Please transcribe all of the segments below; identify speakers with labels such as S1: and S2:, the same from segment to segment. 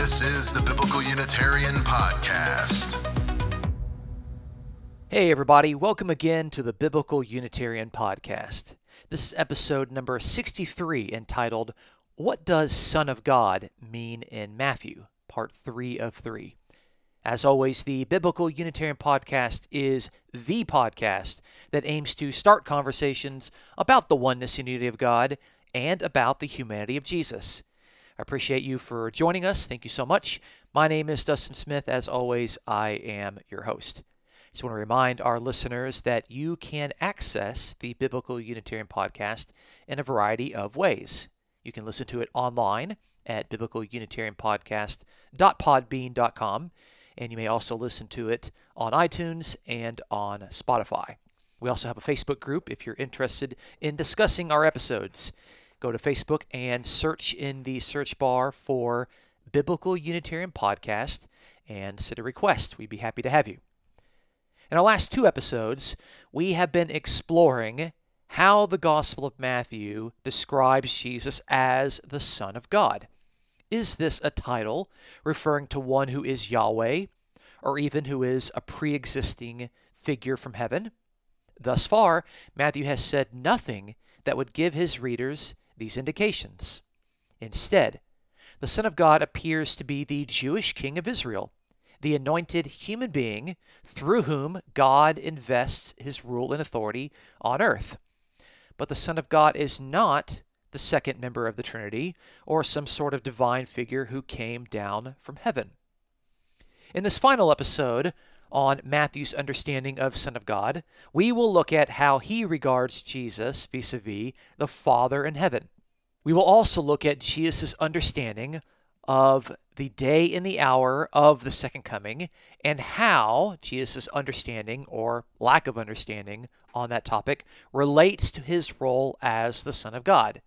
S1: This is the Biblical Unitarian Podcast.
S2: Hey, everybody, welcome again to the Biblical Unitarian Podcast. This is episode number 63 entitled, What Does Son of God Mean in Matthew? Part 3 of 3. As always, the Biblical Unitarian Podcast is the podcast that aims to start conversations about the oneness and unity of God and about the humanity of Jesus. I appreciate you for joining us. Thank you so much. My name is Dustin Smith. As always, I am your host. I just want to remind our listeners that you can access the Biblical Unitarian Podcast in a variety of ways. You can listen to it online at biblicalunitarianpodcast.podbean.com, and you may also listen to it on iTunes and on Spotify. We also have a Facebook group if you're interested in discussing our episodes go to Facebook and search in the search bar for Biblical Unitarian Podcast and send a request. We'd be happy to have you. In our last two episodes, we have been exploring how the Gospel of Matthew describes Jesus as the Son of God. Is this a title referring to one who is Yahweh, or even who is a pre existing figure from heaven? Thus far, Matthew has said nothing that would give his readers these indications. Instead, the Son of God appears to be the Jewish King of Israel, the anointed human being through whom God invests his rule and authority on earth. But the Son of God is not the second member of the Trinity or some sort of divine figure who came down from heaven. In this final episode on Matthew's understanding of Son of God, we will look at how he regards Jesus vis a vis the Father in heaven. We will also look at Jesus' understanding of the day and the hour of the second coming and how Jesus' understanding or lack of understanding on that topic relates to his role as the Son of God.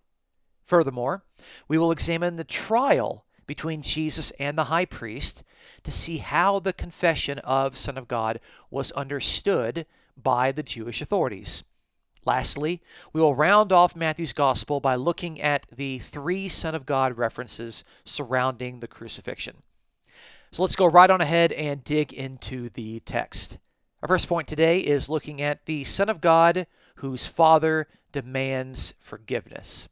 S2: Furthermore, we will examine the trial between Jesus and the high priest to see how the confession of Son of God was understood by the Jewish authorities. Lastly, we will round off Matthew's Gospel by looking at the three Son of God references surrounding the crucifixion. So let's go right on ahead and dig into the text. Our first point today is looking at the Son of God whose Father demands forgiveness.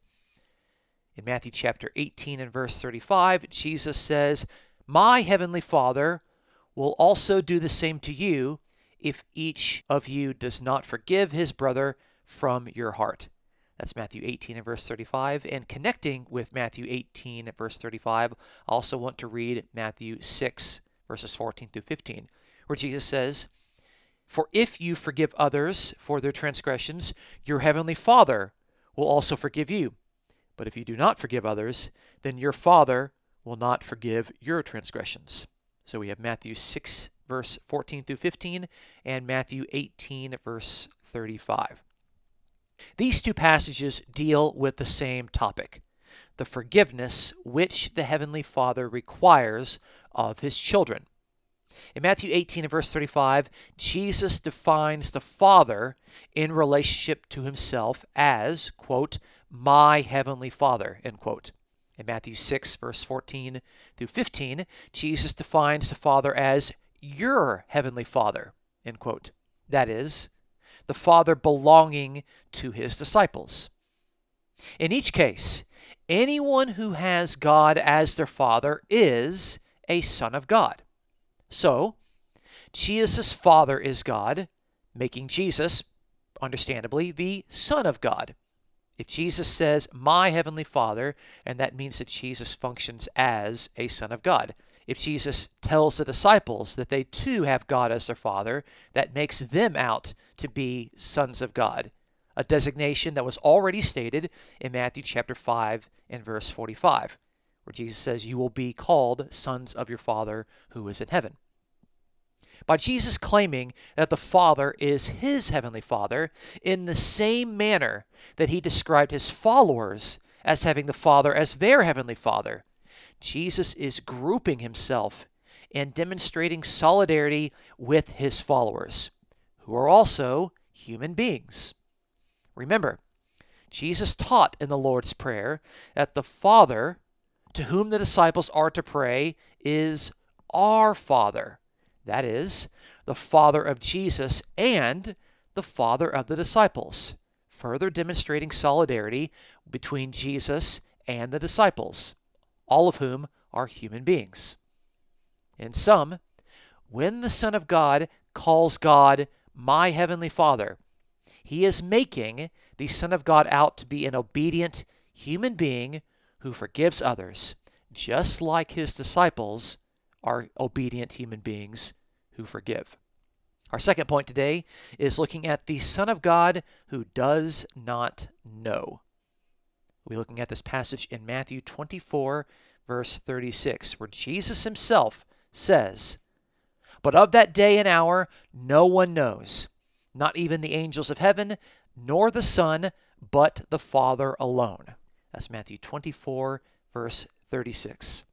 S2: In Matthew chapter 18 and verse 35, Jesus says, My heavenly Father will also do the same to you if each of you does not forgive his brother from your heart. That's Matthew 18 and verse 35. And connecting with Matthew 18 and verse 35, I also want to read Matthew 6 verses 14 through 15, where Jesus says, For if you forgive others for their transgressions, your heavenly Father will also forgive you. But if you do not forgive others, then your Father will not forgive your transgressions. So we have Matthew 6, verse 14 through 15, and Matthew 18, verse 35. These two passages deal with the same topic the forgiveness which the Heavenly Father requires of His children. In Matthew 18 and verse 35, Jesus defines the Father in relationship to himself as, quote, my heavenly Father, end quote. In Matthew 6, verse 14 through 15, Jesus defines the Father as your heavenly Father, end quote. That is, the Father belonging to his disciples. In each case, anyone who has God as their Father is a son of God. So, Jesus' Father is God, making Jesus, understandably, the Son of God. If Jesus says, My Heavenly Father, and that means that Jesus functions as a Son of God. If Jesus tells the disciples that they too have God as their Father, that makes them out to be sons of God, a designation that was already stated in Matthew chapter 5 and verse 45, where Jesus says, You will be called sons of your Father who is in heaven. By Jesus claiming that the Father is his heavenly Father in the same manner that he described his followers as having the Father as their heavenly Father, Jesus is grouping himself and demonstrating solidarity with his followers, who are also human beings. Remember, Jesus taught in the Lord's Prayer that the Father to whom the disciples are to pray is our Father. That is, the Father of Jesus and the Father of the disciples, further demonstrating solidarity between Jesus and the disciples, all of whom are human beings. In sum, when the Son of God calls God my Heavenly Father, he is making the Son of God out to be an obedient human being who forgives others, just like his disciples are obedient human beings who forgive. Our second point today is looking at the Son of God who does not know. We're looking at this passage in Matthew 24, verse 36, where Jesus himself says, But of that day and hour no one knows, not even the angels of heaven, nor the Son, but the Father alone. That's Matthew 24, verse 36.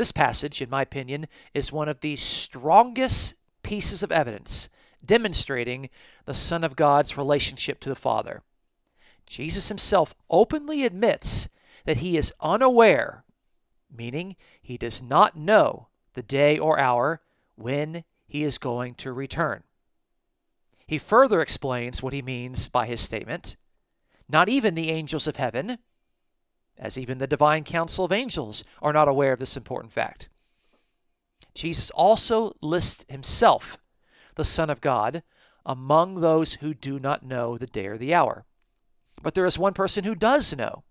S2: This passage, in my opinion, is one of the strongest pieces of evidence demonstrating the Son of God's relationship to the Father. Jesus himself openly admits that he is unaware, meaning he does not know the day or hour when he is going to return. He further explains what he means by his statement. Not even the angels of heaven, as even the divine council of angels, are not aware of this important fact. Jesus also lists himself, the Son of God, among those who do not know the day or the hour. But there is one person who does know.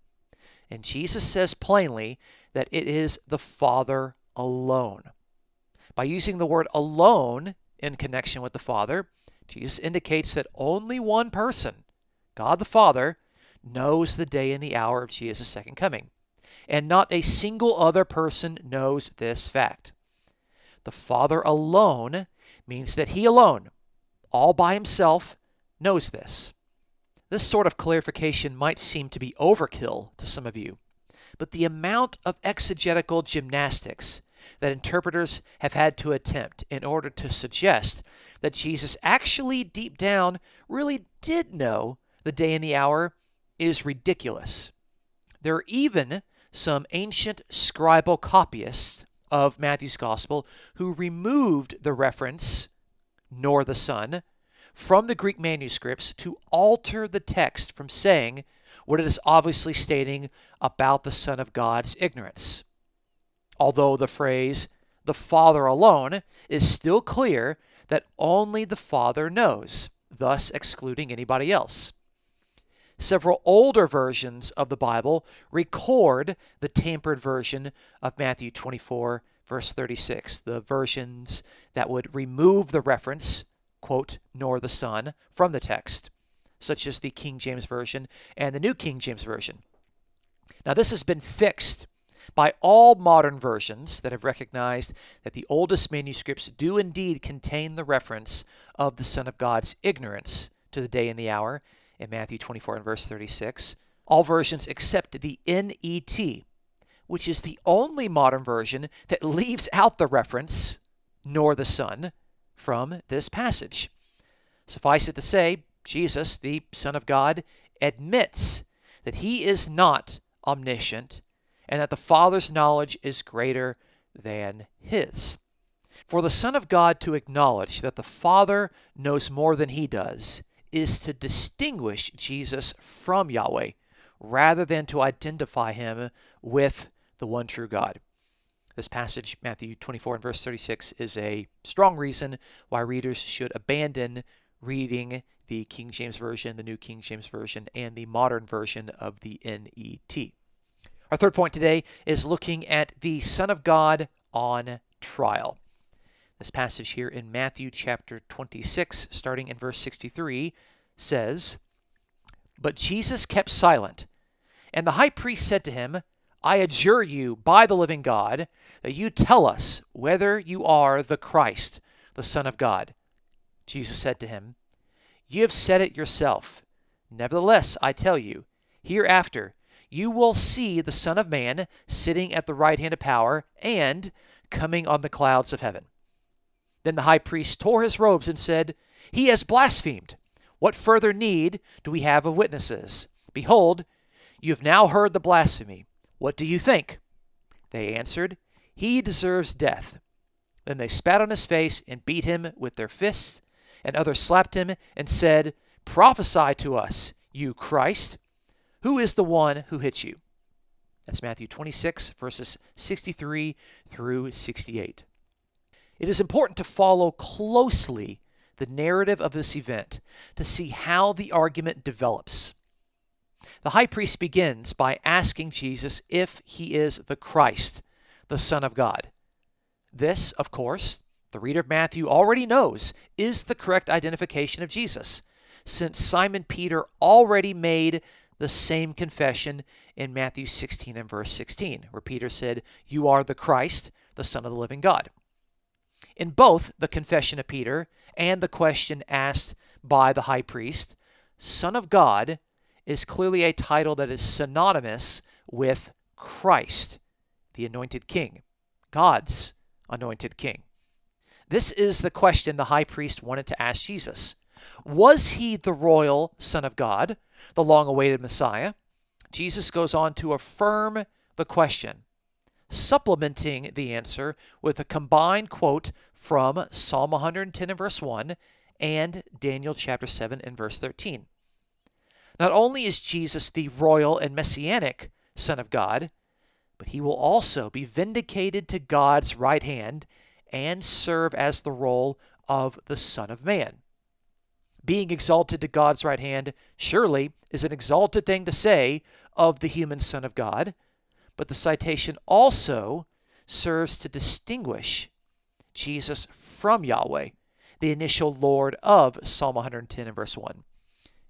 S2: And Jesus says plainly that it is the Father alone. By using the word alone in connection with the Father, Jesus indicates that only one person, God the Father, knows the day and the hour of Jesus' second coming. And not a single other person knows this fact. The Father alone means that He alone, all by Himself, knows this. This sort of clarification might seem to be overkill to some of you, but the amount of exegetical gymnastics that interpreters have had to attempt in order to suggest that Jesus actually deep down really did know the day and the hour is ridiculous. There are even some ancient scribal copyists of Matthew's Gospel who removed the reference, nor the Son, from the Greek manuscripts to alter the text from saying what it is obviously stating about the Son of God's ignorance. Although the phrase, the Father alone, is still clear that only the Father knows, thus excluding anybody else. Several older versions of the Bible record the tampered version of Matthew 24, verse 36, the versions that would remove the reference, quote, nor the Son, from the text, such as the King James Version and the New King James Version. Now, this has been fixed by all modern versions that have recognized that the oldest manuscripts do indeed contain the reference of the Son of God's ignorance to the day and the hour in Matthew 24 and verse 36. All versions except the NET, which is the only modern version that leaves out the reference, nor the Son, from this passage. Suffice it to say, Jesus, the Son of God, admits that he is not omniscient and that the Father's knowledge is greater than his. For the Son of God to acknowledge that the Father knows more than he does is to distinguish Jesus from Yahweh rather than to identify him with the one true God. This passage, Matthew 24 and verse 36, is a strong reason why readers should abandon reading the King James Version, the New King James Version, and the modern version of the NET. Our third point today is looking at the Son of God on trial. This passage here in Matthew chapter 26, starting in verse 63, says, But Jesus kept silent. And the high priest said to him, I adjure you by the living God that you tell us whether you are the Christ, the Son of God. Jesus said to him, You have said it yourself. Nevertheless, I tell you, hereafter you will see the Son of Man sitting at the right hand of power and coming on the clouds of heaven. Then the high priest tore his robes and said, He has blasphemed. What further need do we have of witnesses? Behold, you have now heard the blasphemy. What do you think? They answered, He deserves death. Then they spat on his face and beat him with their fists, and others slapped him and said, Prophesy to us, you Christ. Who is the one who hit you? That's Matthew 26, verses 63 through 68. It is important to follow closely the narrative of this event to see how the argument develops. The high priest begins by asking Jesus if he is the Christ, the Son of God. This, of course, the reader of Matthew already knows is the correct identification of Jesus, since Simon Peter already made the same confession in Matthew 16 and verse 16, where Peter said, You are the Christ, the Son of the living God. In both the confession of Peter and the question asked by the high priest, Son of God is clearly a title that is synonymous with Christ, the anointed king, God's anointed king. This is the question the high priest wanted to ask Jesus. Was he the royal Son of God, the long awaited Messiah? Jesus goes on to affirm the question, supplementing the answer with a combined quote from Psalm 110 and verse 1 and Daniel chapter 7 and verse 13. Not only is Jesus the royal and messianic Son of God, but he will also be vindicated to God's right hand and serve as the role of the Son of Man. Being exalted to God's right hand surely is an exalted thing to say of the human Son of God, but the citation also serves to distinguish Jesus from Yahweh, the initial Lord of Psalm 110 and verse 1.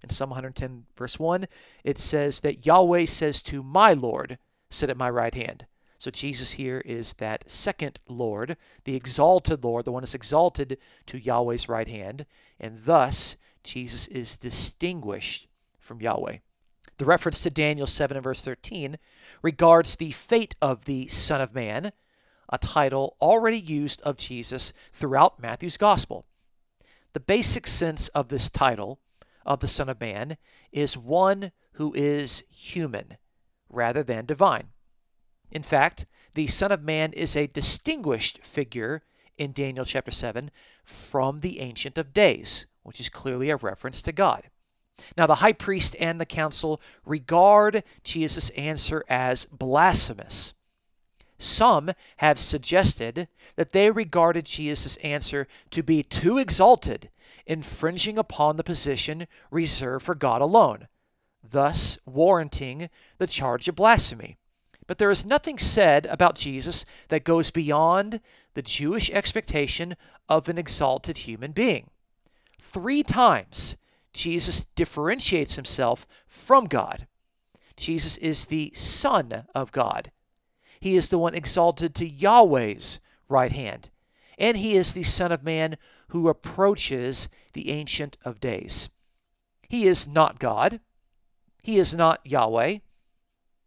S2: In Psalm 110, verse 1, it says that Yahweh says to my Lord, Sit at my right hand. So Jesus here is that second Lord, the exalted Lord, the one that's exalted to Yahweh's right hand, and thus Jesus is distinguished from Yahweh. The reference to Daniel 7 and verse 13 regards the fate of the Son of Man, a title already used of Jesus throughout Matthew's Gospel. The basic sense of this title of the Son of Man is one who is human rather than divine. In fact, the Son of Man is a distinguished figure in Daniel chapter 7 from the Ancient of Days, which is clearly a reference to God. Now, the high priest and the council regard Jesus' answer as blasphemous. Some have suggested that they regarded Jesus' answer to be too exalted infringing upon the position reserved for God alone, thus warranting the charge of blasphemy. But there is nothing said about Jesus that goes beyond the Jewish expectation of an exalted human being. Three times, Jesus differentiates himself from God. Jesus is the Son of God. He is the one exalted to Yahweh's right hand. And he is the Son of Man who approaches the Ancient of Days. He is not God, he is not Yahweh,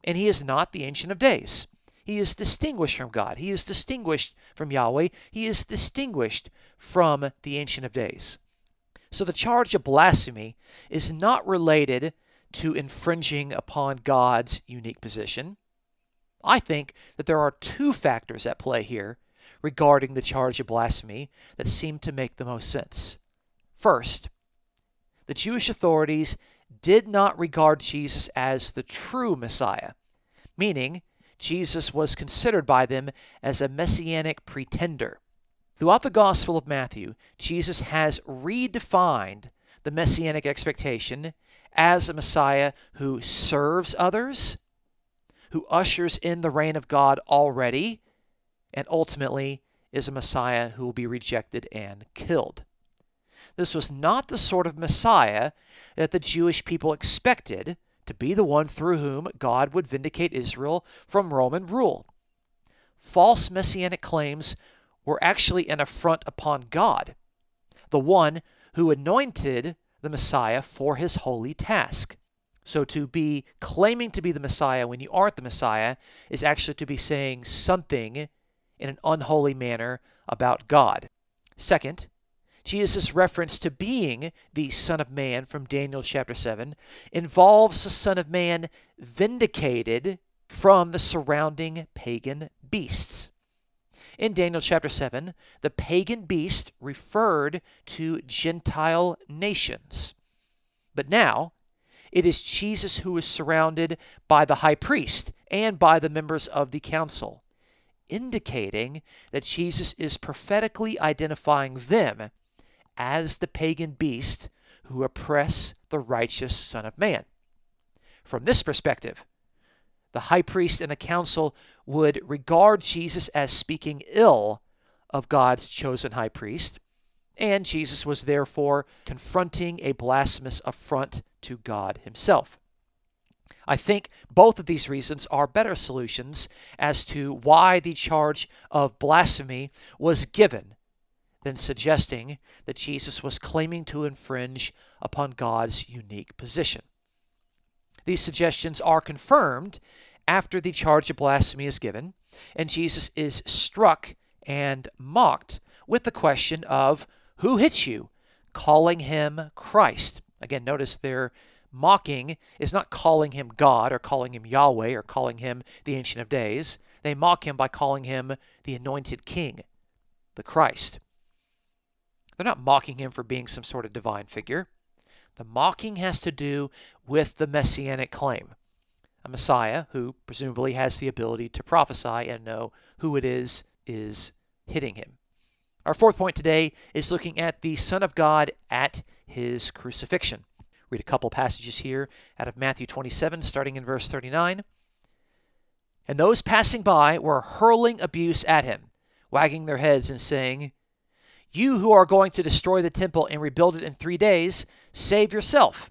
S2: and he is not the Ancient of Days. He is distinguished from God. He is distinguished from Yahweh. He is distinguished from the Ancient of Days. So the charge of blasphemy is not related to infringing upon God's unique position. I think that there are two factors at play here regarding the charge of blasphemy that seem to make the most sense. First, the Jewish authorities did not regard Jesus as the true Messiah, meaning Jesus was considered by them as a messianic pretender. Throughout the Gospel of Matthew, Jesus has redefined the messianic expectation as a Messiah who serves others, who ushers in the reign of God already, and ultimately is a Messiah who will be rejected and killed. This was not the sort of Messiah that the Jewish people expected to be the one through whom God would vindicate Israel from Roman rule. False messianic claims were actually an affront upon God, the one who anointed the Messiah for his holy task. So to be claiming to be the Messiah when you aren't the Messiah is actually to be saying something in an unholy manner about God. Second, Jesus' reference to being the Son of Man from Daniel chapter 7 involves the Son of Man vindicated from the surrounding pagan beasts. In Daniel chapter 7, the pagan beast referred to Gentile nations. But now, it is Jesus who is surrounded by the high priest and by the members of the council, indicating that Jesus is prophetically identifying them as the pagan beast who oppress the righteous Son of Man. From this perspective, the high priest and the council would regard Jesus as speaking ill of God's chosen high priest, and Jesus was therefore confronting a blasphemous affront to God himself. I think both of these reasons are better solutions as to why the charge of blasphemy was given than suggesting that Jesus was claiming to infringe upon God's unique position. These suggestions are confirmed after the charge of blasphemy is given, and Jesus is struck and mocked with the question of, Who hit you? calling him Christ. Again, notice their mocking is not calling him God or calling him Yahweh or calling him the Ancient of Days. They mock him by calling him the Anointed King, the Christ. They're not mocking him for being some sort of divine figure. The mocking has to do with the messianic claim. A Messiah who presumably has the ability to prophesy and know who it is is hitting him. Our fourth point today is looking at the Son of God at his crucifixion. Read a couple passages here out of Matthew 27, starting in verse 39. And those passing by were hurling abuse at him, wagging their heads and saying, You who are going to destroy the temple and rebuild it in three days, save yourself.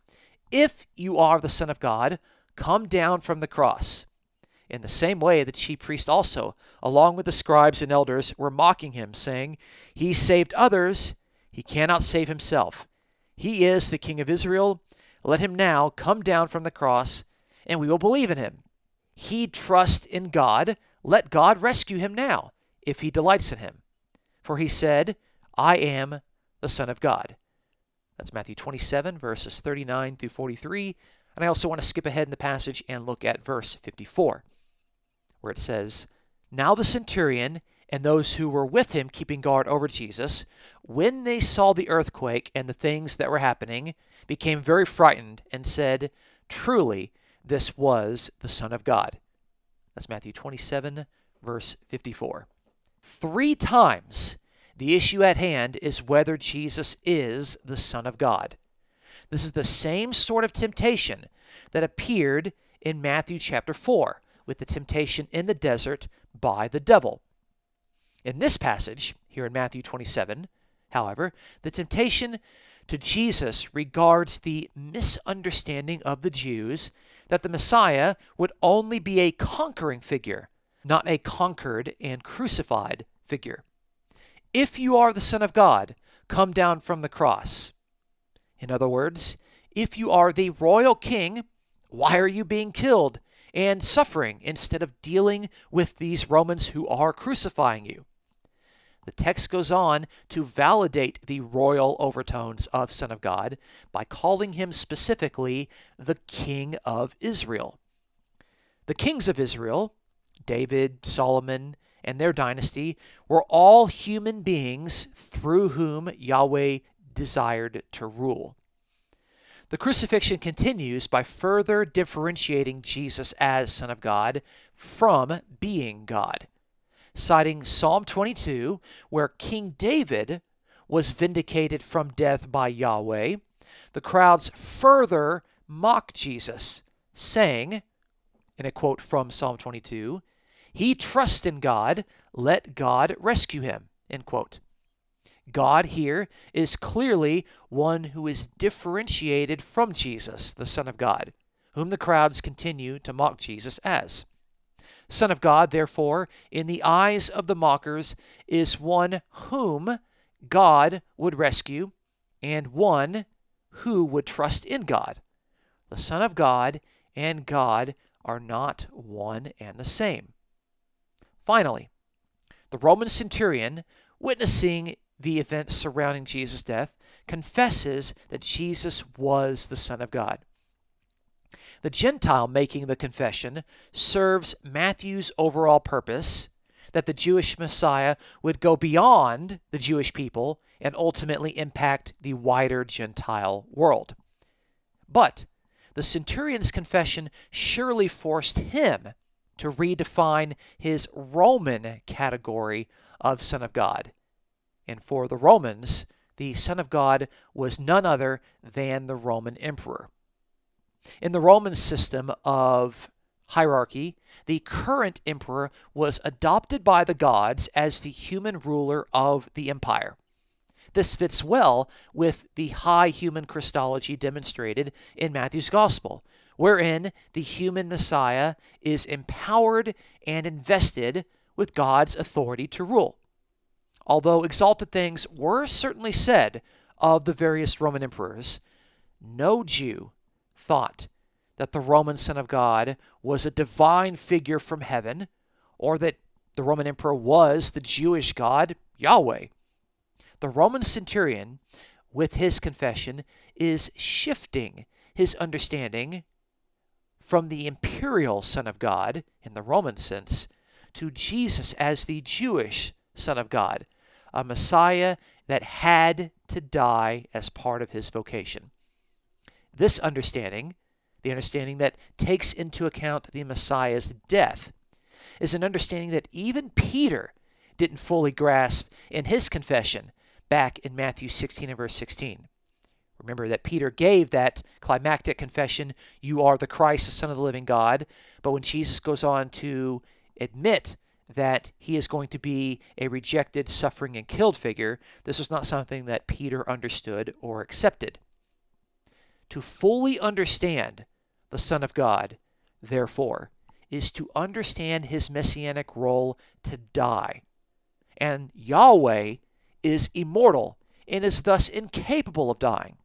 S2: If you are the Son of God, come down from the cross. In the same way, the chief priest also, along with the scribes and elders, were mocking him, saying, He saved others, he cannot save himself. He is the King of Israel. Let him now come down from the cross, and we will believe in him. He trusts in God. Let God rescue him now, if he delights in him. For he said, I am the Son of God. That's Matthew 27, verses 39 through 43. And I also want to skip ahead in the passage and look at verse 54, where it says, Now the centurion and those who were with him keeping guard over Jesus, when they saw the earthquake and the things that were happening, became very frightened and said, Truly, this was the Son of God. That's Matthew 27, verse 54. Three times the issue at hand is whether Jesus is the Son of God. This is the same sort of temptation that appeared in Matthew chapter 4 with the temptation in the desert by the devil. In this passage, here in Matthew 27, however, the temptation to Jesus regards the misunderstanding of the Jews that the Messiah would only be a conquering figure, not a conquered and crucified figure. If you are the Son of God, come down from the cross. In other words, if you are the royal king, why are you being killed and suffering instead of dealing with these Romans who are crucifying you? The text goes on to validate the royal overtones of Son of God by calling him specifically the King of Israel. The kings of Israel, David, Solomon, and their dynasty, were all human beings through whom Yahweh desired to rule. The crucifixion continues by further differentiating Jesus as Son of God from being God, citing Psalm 22, where King David was vindicated from death by Yahweh. The crowds further mock Jesus, saying, in a quote from Psalm 22, He trusts in God, let God rescue him. End quote. God here is clearly one who is differentiated from Jesus, the Son of God, whom the crowds continue to mock Jesus as. Son of God, therefore, in the eyes of the mockers, is one whom God would rescue and one who would trust in God. The Son of God and God are not one and the same. Finally, the Roman centurion, witnessing the events surrounding Jesus' death, confesses that Jesus was the Son of God. The Gentile making the confession serves Matthew's overall purpose that the Jewish Messiah would go beyond the Jewish people and ultimately impact the wider Gentile world. But the centurion's confession surely forced him to redefine his Roman category of Son of God. And for the Romans, the Son of God was none other than the Roman emperor. In the Roman system of hierarchy, the current emperor was adopted by the gods as the human ruler of the empire. This fits well with the high human Christology demonstrated in Matthew's Gospel, wherein the human Messiah is empowered and invested with God's authority to rule. Although exalted things were certainly said of the various Roman emperors, no Jew thought that the Roman Son of God was a divine figure from heaven, or that the Roman emperor was the Jewish God, Yahweh. The Roman centurion, with his confession, is shifting his understanding from the imperial Son of God, in the Roman sense, to Jesus as the Jewish Son of God, a Messiah that had to die as part of his vocation. This understanding, the understanding that takes into account the Messiah's death, is an understanding that even Peter didn't fully grasp in his confession back in Matthew 16 and verse 16. Remember that Peter gave that climactic confession, You are the Christ, the Son of the living God. But when Jesus goes on to admit that he is going to be a rejected, suffering, and killed figure, this was not something that Peter understood or accepted. To fully understand the Son of God, therefore, is to understand his messianic role to die. And Yahweh is immortal and is thus incapable of dying.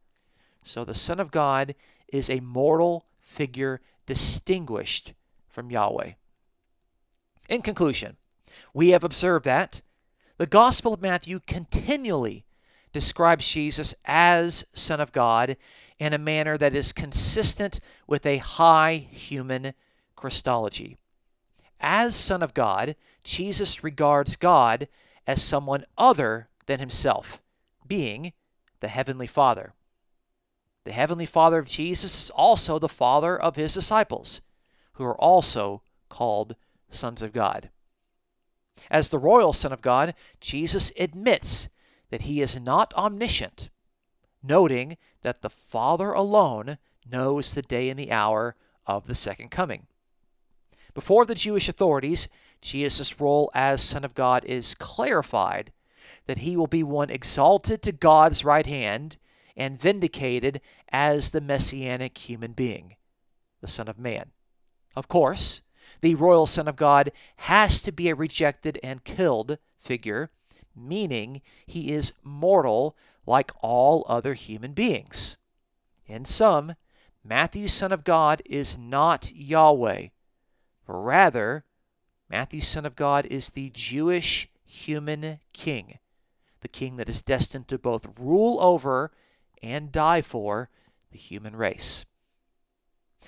S2: So the Son of God is a mortal figure distinguished from Yahweh. In conclusion, we have observed that the Gospel of Matthew continually describes Jesus as Son of God in a manner that is consistent with a high human Christology. As Son of God, Jesus regards God as someone other than himself, being the Heavenly Father. The Heavenly Father of Jesus is also the Father of his disciples, who are also called sons of God. As the royal Son of God, Jesus admits that he is not omniscient, noting that the Father alone knows the day and the hour of the second coming. Before the Jewish authorities, Jesus' role as Son of God is clarified that he will be one exalted to God's right hand and vindicated as the messianic human being, the Son of Man. Of course, the royal Son of God has to be a rejected and killed figure, meaning he is mortal like all other human beings. In sum, Matthew's Son of God is not Yahweh, rather, Matthew's Son of God is the Jewish human king the king that is destined to both rule over and die for the human race.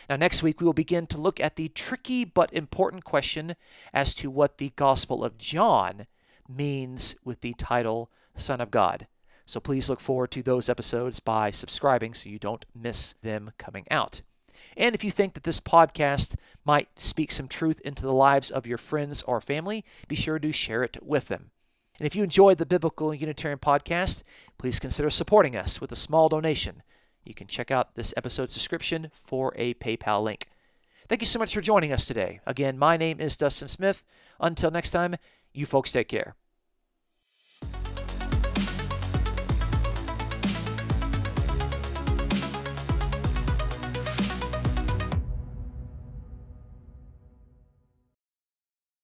S2: Now, next week, we will begin to look at the tricky but important question as to what the Gospel of John means with the title Son of God. So please look forward to those episodes by subscribing so you don't miss them coming out. And if you think that this podcast might speak some truth into the lives of your friends or family, be sure to share it with them. And if you enjoyed the Biblical Unitarian podcast, please consider supporting us with a small donation. You can check out this episode's description for a PayPal link. Thank you so much for joining us today. Again, my name is Dustin Smith. Until next time, you folks take care.